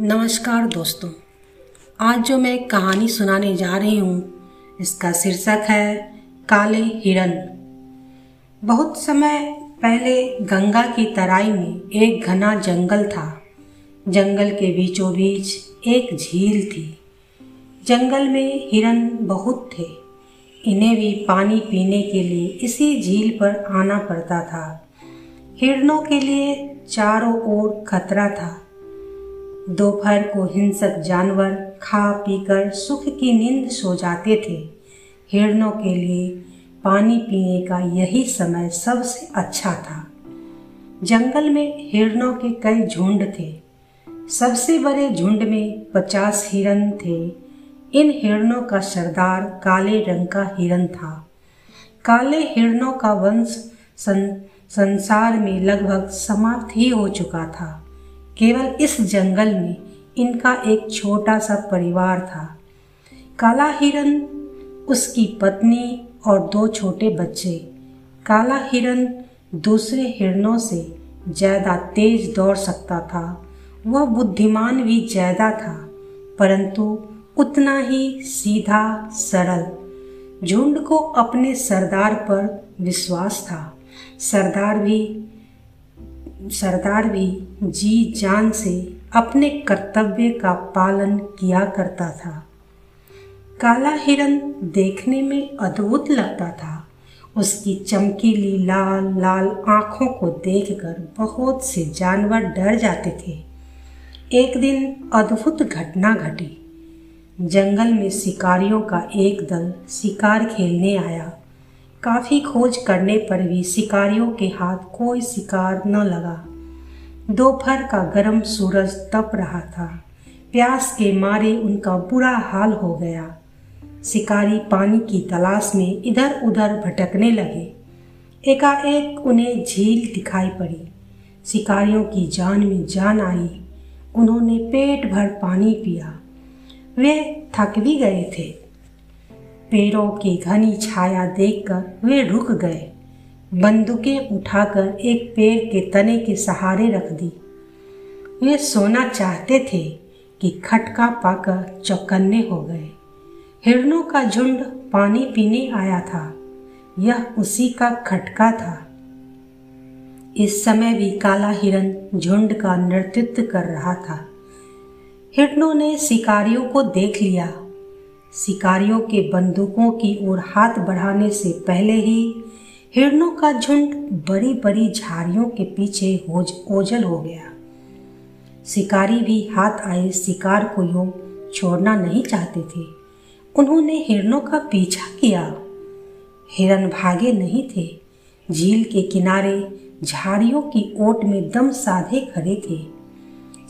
नमस्कार दोस्तों। आज जो मैं कहानी सुनाने जा रही हूँ, इसका शीर्षक है काले हिरन। बहुत समय पहले गंगा की तराई में एक घना जंगल था। जंगल के बीचों बीच एक झील थी। जंगल में हिरन बहुत थे। इन्हें भी पानी पीने के लिए इसी झील पर आना पड़ता था। हिरनों के लिए चारों ओर खतरा था। दोपहर को हिंसक जानवर खा पीकर सुख की नींद सो जाते थे। हिरणों के लिए पानी पीने का यही समय सबसे अच्छा था। जंगल में हिरणों के कई झुंड थे। सबसे बड़े झुंड में पचास हिरन थे। इन हिरणों का सरदार काले रंग का हिरन था। काले हिरणों का वंश सं, संसार में लगभग समाप्त ही हो चुका था। केवल इस जंगल में इनका एक छोटा सा परिवार था। काला हिरन उसकी पत्नी और दो छोटे बच्चे। काला हिरन दूसरे हिरनों से ज़्यादा तेज दौड़ सकता था। वह बुद्धिमान भी ज़्यादा था, परंतु उतना ही सीधा, सरल। झुंड को अपने सरदार पर विश्वास था। सरदार भी सरदार भी जी जान से अपने कर्तव्य का पालन किया करता था। काला हिरन देखने में अद्भुत लगता था। उसकी चमकीली लाल लाल आँखों को देखकर बहुत से जानवर डर जाते थे। एक दिन अद्भुत घटना घटी। जंगल में शिकारियों का एक दल शिकार खेलने आया। काफ़ी खोज करने पर भी शिकारियों के हाथ कोई शिकार न लगा। दोपहर का गर्म सूरज तप रहा था। प्यास के मारे उनका बुरा हाल हो गया। शिकारी पानी की तलाश में इधर उधर भटकने लगे। एकाएक उन्हें झील दिखाई पड़ी। शिकारियों की जान में जान आई। उन्होंने पेट भर पानी पिया। वे थक भी गए थे। पेड़ों की घनी छाया देखकर वे रुक गए। बंदूकें उठाकर एक पेड़ के तने के सहारे रख दी। वे सोना चाहते थे कि खटका पाकर चौकन्ने हो गए। हिरणों का झुंड पानी पीने आया था। यह उसी का खटका था। इस समय भी काला हिरन झुंड का नेतृत्व कर रहा था। हिरणों ने शिकारियों को देख लिया। शिकारियों के बंदूकों की ओर हाथ बढ़ाने से पहले ही हिरणों का झुंड बड़ी बड़ी झाड़ियों के पीछे ओझल हो गया। शिकारी भी हाथ आए शिकार को यूँ छोड़ना नहीं चाहते थे। उन्होंने हिरणों का पीछा किया। हिरन भागे नहीं थे। झील के किनारे झाड़ियों की ओट में दम साधे खड़े थे।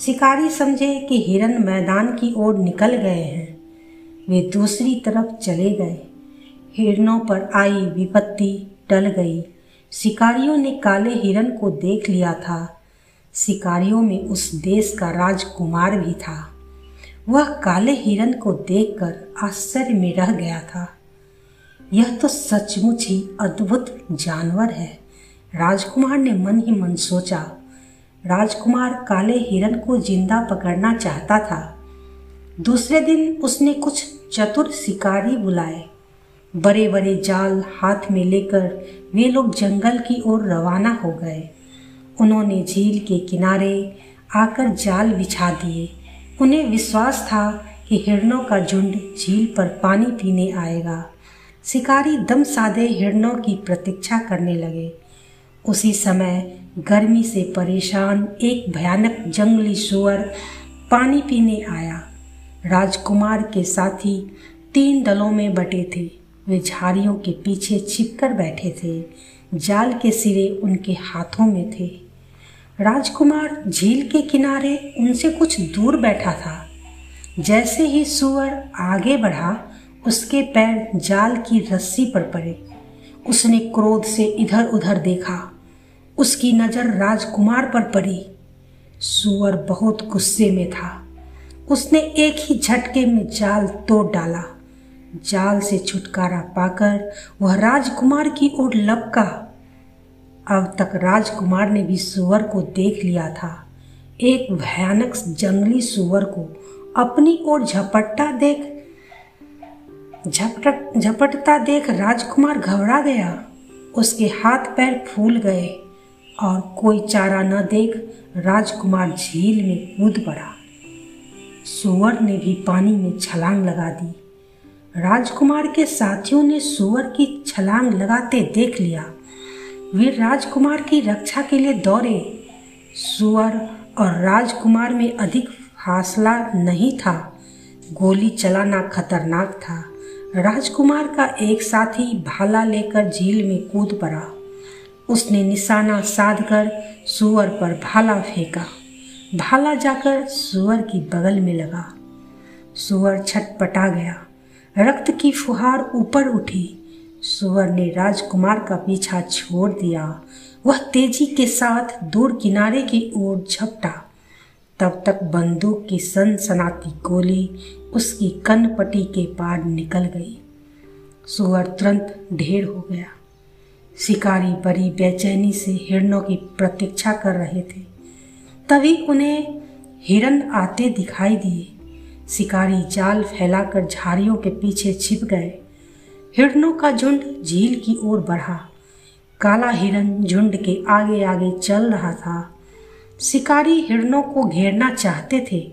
शिकारी समझे कि हिरन मैदान की ओर निकल गए हैं। वे दूसरी तरफ़ चले गए। हिरणों पर आई विपत्ति टल गई। शिकारियों ने काले हिरन को देख लिया था। शिकारियों में उस देश का राजकुमार भी था। वह काले हिरन को देखकर आश्चर्य में रह गया था। यह तो सचमुच ही अद्भुत जानवर है। राजकुमार ने मन ही मन सोचा, राजकुमार काले हिरन को ज़िंदा पकड़ना चाहता था। दूसरे दिन उसने कुछ चतुर शिकारी बुलाए। बड़े बड़े जाल हाथ में लेकर वे लोग जंगल की ओर रवाना हो गए। उन्होंने झील के किनारे आकर जाल बिछा दिए। उन्हें विश्वास था कि हिरणों का झुंड झील पर पानी पीने आएगा। शिकारी दम साधे हिरणों की प्रतीक्षा करने लगे। उसी समय गर्मी से परेशान एक भयानक जंगली सुअर पानी पीने आया। राजकुमार के साथी तीन दलों में बटे थे। वे झाड़ियों के पीछे छिपकर बैठे थे। जाल के सिरे उनके हाथों में थे। राजकुमार झील के किनारे उनसे कुछ दूर बैठा था। जैसे ही सुअर आगे बढ़ा, उसके पैर जाल की रस्सी पर पड़े। उसने क्रोध से इधर उधर देखा। उसकी नज़र राजकुमार पर पड़ी। सुअर बहुत गुस्से में था। उसने एक ही झटके में जाल तोड़ डाला। जाल से छुटकारा पाकर वह राजकुमार की ओर लपका। अब तक राजकुमार ने भी सुअर को देख लिया था। एक भयानक जंगली सुअर को अपनी ओर झपटता देख झपट झपटता देख राजकुमार घबरा गया। उसके हाथ पैर फूल गए और कोई चारा न देख राजकुमार झील में कूद पड़ा। सुअर ने भी पानी में छलांग लगा दी। राजकुमार के साथियों ने सुअर की छलांग लगाते देख लिया। वे राजकुमार की रक्षा के लिए दौड़े। सुअर और राजकुमार में अधिक फासला नहीं था। गोली चलाना खतरनाक था। राजकुमार का एक साथी भाला लेकर झील में कूद पड़ा। उसने निशाना साधकर सुअर पर भाला फेंका। भाला जाकर सुअर की बगल में लगा। सुअर छटपटा गया। रक्त की फुहार ऊपर उठी। सुअर ने राजकुमार का पीछा छोड़ दिया। वह तेज़ी के साथ दूर किनारे की ओर झपटा। तब तक बंदूक की सनसनाती गोली उसकी कनपटी के पार निकल गई। सुअर तुरंत ढेर हो गया। शिकारी बड़ी बेचैनी से हिरणों की प्रतीक्षा कर रहे थे। तभी उन्हें हिरण आते दिखाई दिए। शिकारी जाल फैलाकर झाड़ियों के पीछे छिप गए। हिरणों का झुंड झील की ओर बढ़ा। काला हिरण झुंड के आगे आगे चल रहा था। शिकारी हिरणों को घेरना चाहते थे।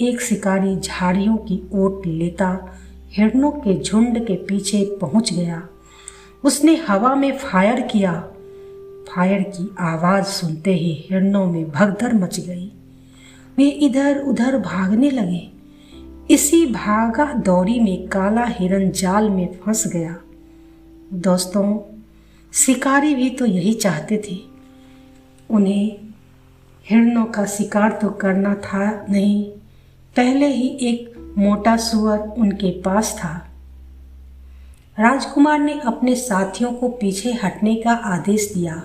एक शिकारी झाड़ियों की ओट लेता हिरणों के झुंड के पीछे पहुँच गया। उसने हवा में फायर किया। फायर की आवाज़ सुनते ही हिरणों में भगदड़ मच गई। वे इधर उधर भागने लगे। इसी भागा दौरी में काला हिरण जाल में फंस गया। दोस्तों, शिकारी भी तो यही चाहते थे। उन्हें हिरणों का शिकार तो करना था नहीं, पहले ही एक मोटा सुअर उनके पास था। राजकुमार ने अपने साथियों को पीछे हटने का आदेश दिया।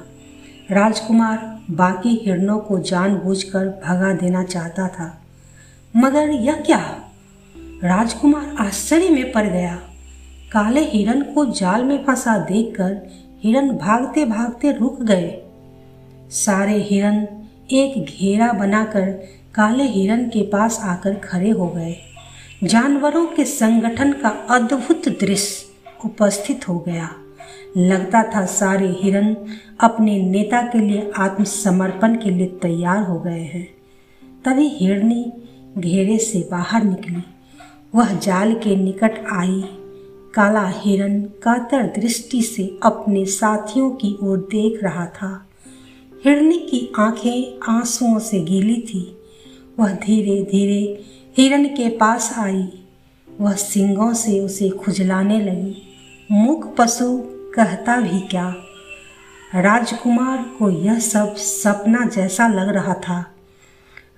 राजकुमार बाकी हिरणों को जानबूझकर भगा देना चाहता था। मगर यह क्या? राजकुमार आश्चर्य में पड़ गया। काले हिरण को जाल में फंसा देखकर हिरण भागते भागते रुक गए। सारे हिरण एक घेरा बनाकर काले हिरण के पास आकर खड़े हो गए। जानवरों के संगठन का अद्भुत दृश्य। उपस्थित हो गया। लगता था सारे हिरण अपने नेता के लिए आत्मसमर्पण के लिए तैयार हो गए हैं। तभी हिरनी घेरे से बाहर निकली। वह जाल के निकट आई। काला हिरण कातर दृष्टि से अपने साथियों की ओर देख रहा था। हिरनी की आँखें आंसुओं से गीली थी। वह धीरे धीरे हिरण के पास आई। वह सिंगों से उसे खुजलाने लगी। मुख पशु कहता भी क्या? राजकुमार को यह सब सपना जैसा लग रहा था।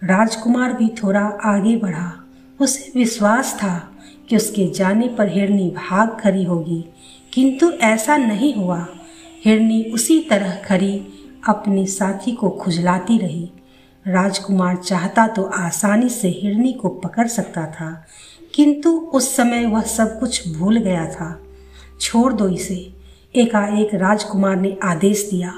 राजकुमार भी थोड़ा आगे बढ़ा। उसे विश्वास था कि उसके जाने पर हिरनी भाग खड़ी होगी। किंतु ऐसा नहीं हुआ। हिरनी उसी तरह खड़ी अपने साथी को खुजलाती रही। राजकुमार चाहता तो आसानी से हिरनी को पकड़ सकता था, किंतु उस समय वह सब कुछ भूल गया था। छोड़ दो इसे। एकाएक राजकुमार ने आदेश दिया।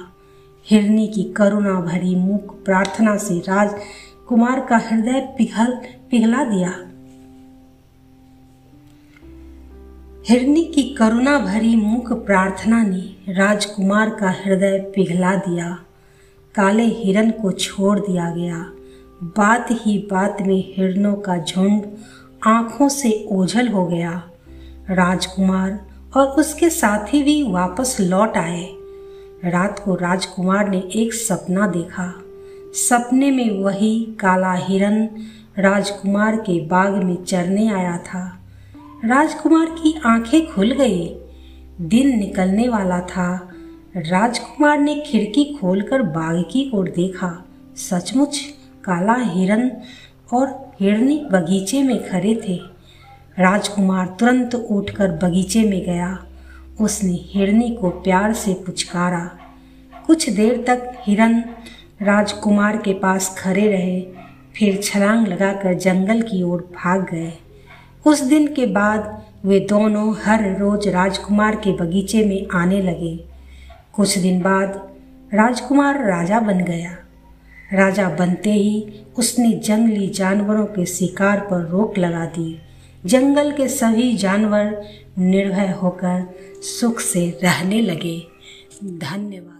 हिरनी की करुणा भरी मुख प्रार्थना से राजकुमार का हृदय पिघल, पिघला दिया। हिरनी की करुणा भरी मुख प्रार्थना ने राजकुमार का हृदय पिघला दिया। काले हिरन को छोड़ दिया गया। बात ही बात में हिरनों का झुंड आँखों से ओझल हो गया। राजकुमार और उसके साथी भी वापस लौट आए। रात को राजकुमार ने एक सपना देखा। सपने में वही काला हिरन राजकुमार के बाग में चरने आया था। राजकुमार की आँखें खुल गई। दिन निकलने वाला था। राजकुमार ने खिड़की खोलकर बाग की ओर देखा। सचमुच काला हिरन और हिरनी बगीचे में खड़े थे। राजकुमार तुरंत उठकर बगीचे में गया। उसने हिरनी को प्यार से पुचकारा। कुछ देर तक हिरन राजकुमार के पास खड़े रहे। फिर छलांग लगाकर जंगल की ओर भाग गए। उस दिन के बाद वे दोनों हर रोज राजकुमार के बगीचे में आने लगे। कुछ दिन बाद राजकुमार राजा बन गया। राजा बनते ही उसने जंगली जानवरों के शिकार पर रोक लगा दी। जंगल के सभी जानवर निर्भय होकर सुख से रहने लगे। धन्यवाद।